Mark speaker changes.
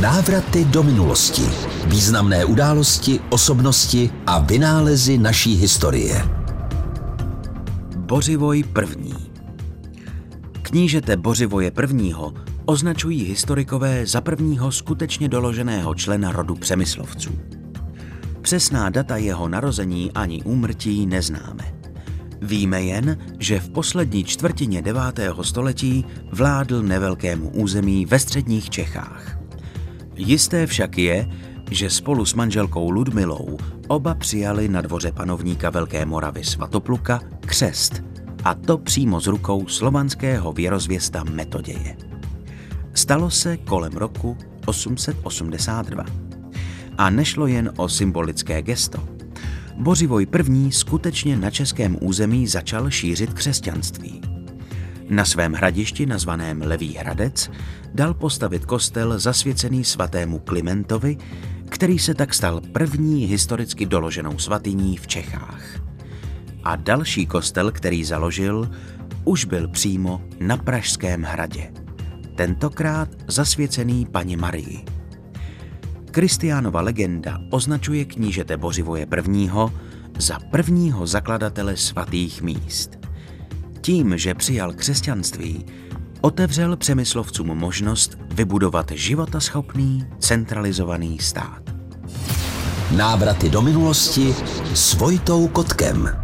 Speaker 1: Návraty do minulosti. Významné události, osobnosti a vynálezy naší historie.
Speaker 2: Bořivoj první. Knížete Bořivoje prvního označují historikové za prvního skutečně doloženého člena rodu Přemyslovců. Přesná data jeho narození ani úmrtí neznáme. Víme jen, že v poslední čtvrtině 9. století vládl nevelkému území ve středních Čechách. Jisté však je, že spolu s manželkou Ludmilou oba přijali na dvoře panovníka Velké Moravy Svatopluka křest, a to přímo z rukou slovanského věrozvěsta Metoděje. Stalo se kolem roku 882. A nešlo jen o symbolické gesto. Bořivoj I. skutečně na českém území začal šířit křesťanství. Na svém hradišti, nazvaném Levý Hradec, dal postavit kostel zasvěcený svatému Klimentovi, který se tak stal první historicky doloženou svatyní v Čechách. A další kostel, který založil, už byl přímo na Pražském hradě. Tentokrát zasvěcený paní Marii. Kristiánova legenda označuje knížete Bořivoje I. za prvního zakladatele svatých míst. Tím, že přijal křesťanství, otevřel přemyslovcům možnost vybudovat životaschopný, centralizovaný stát.
Speaker 1: Návraty do minulosti s Vojtou Kotkem.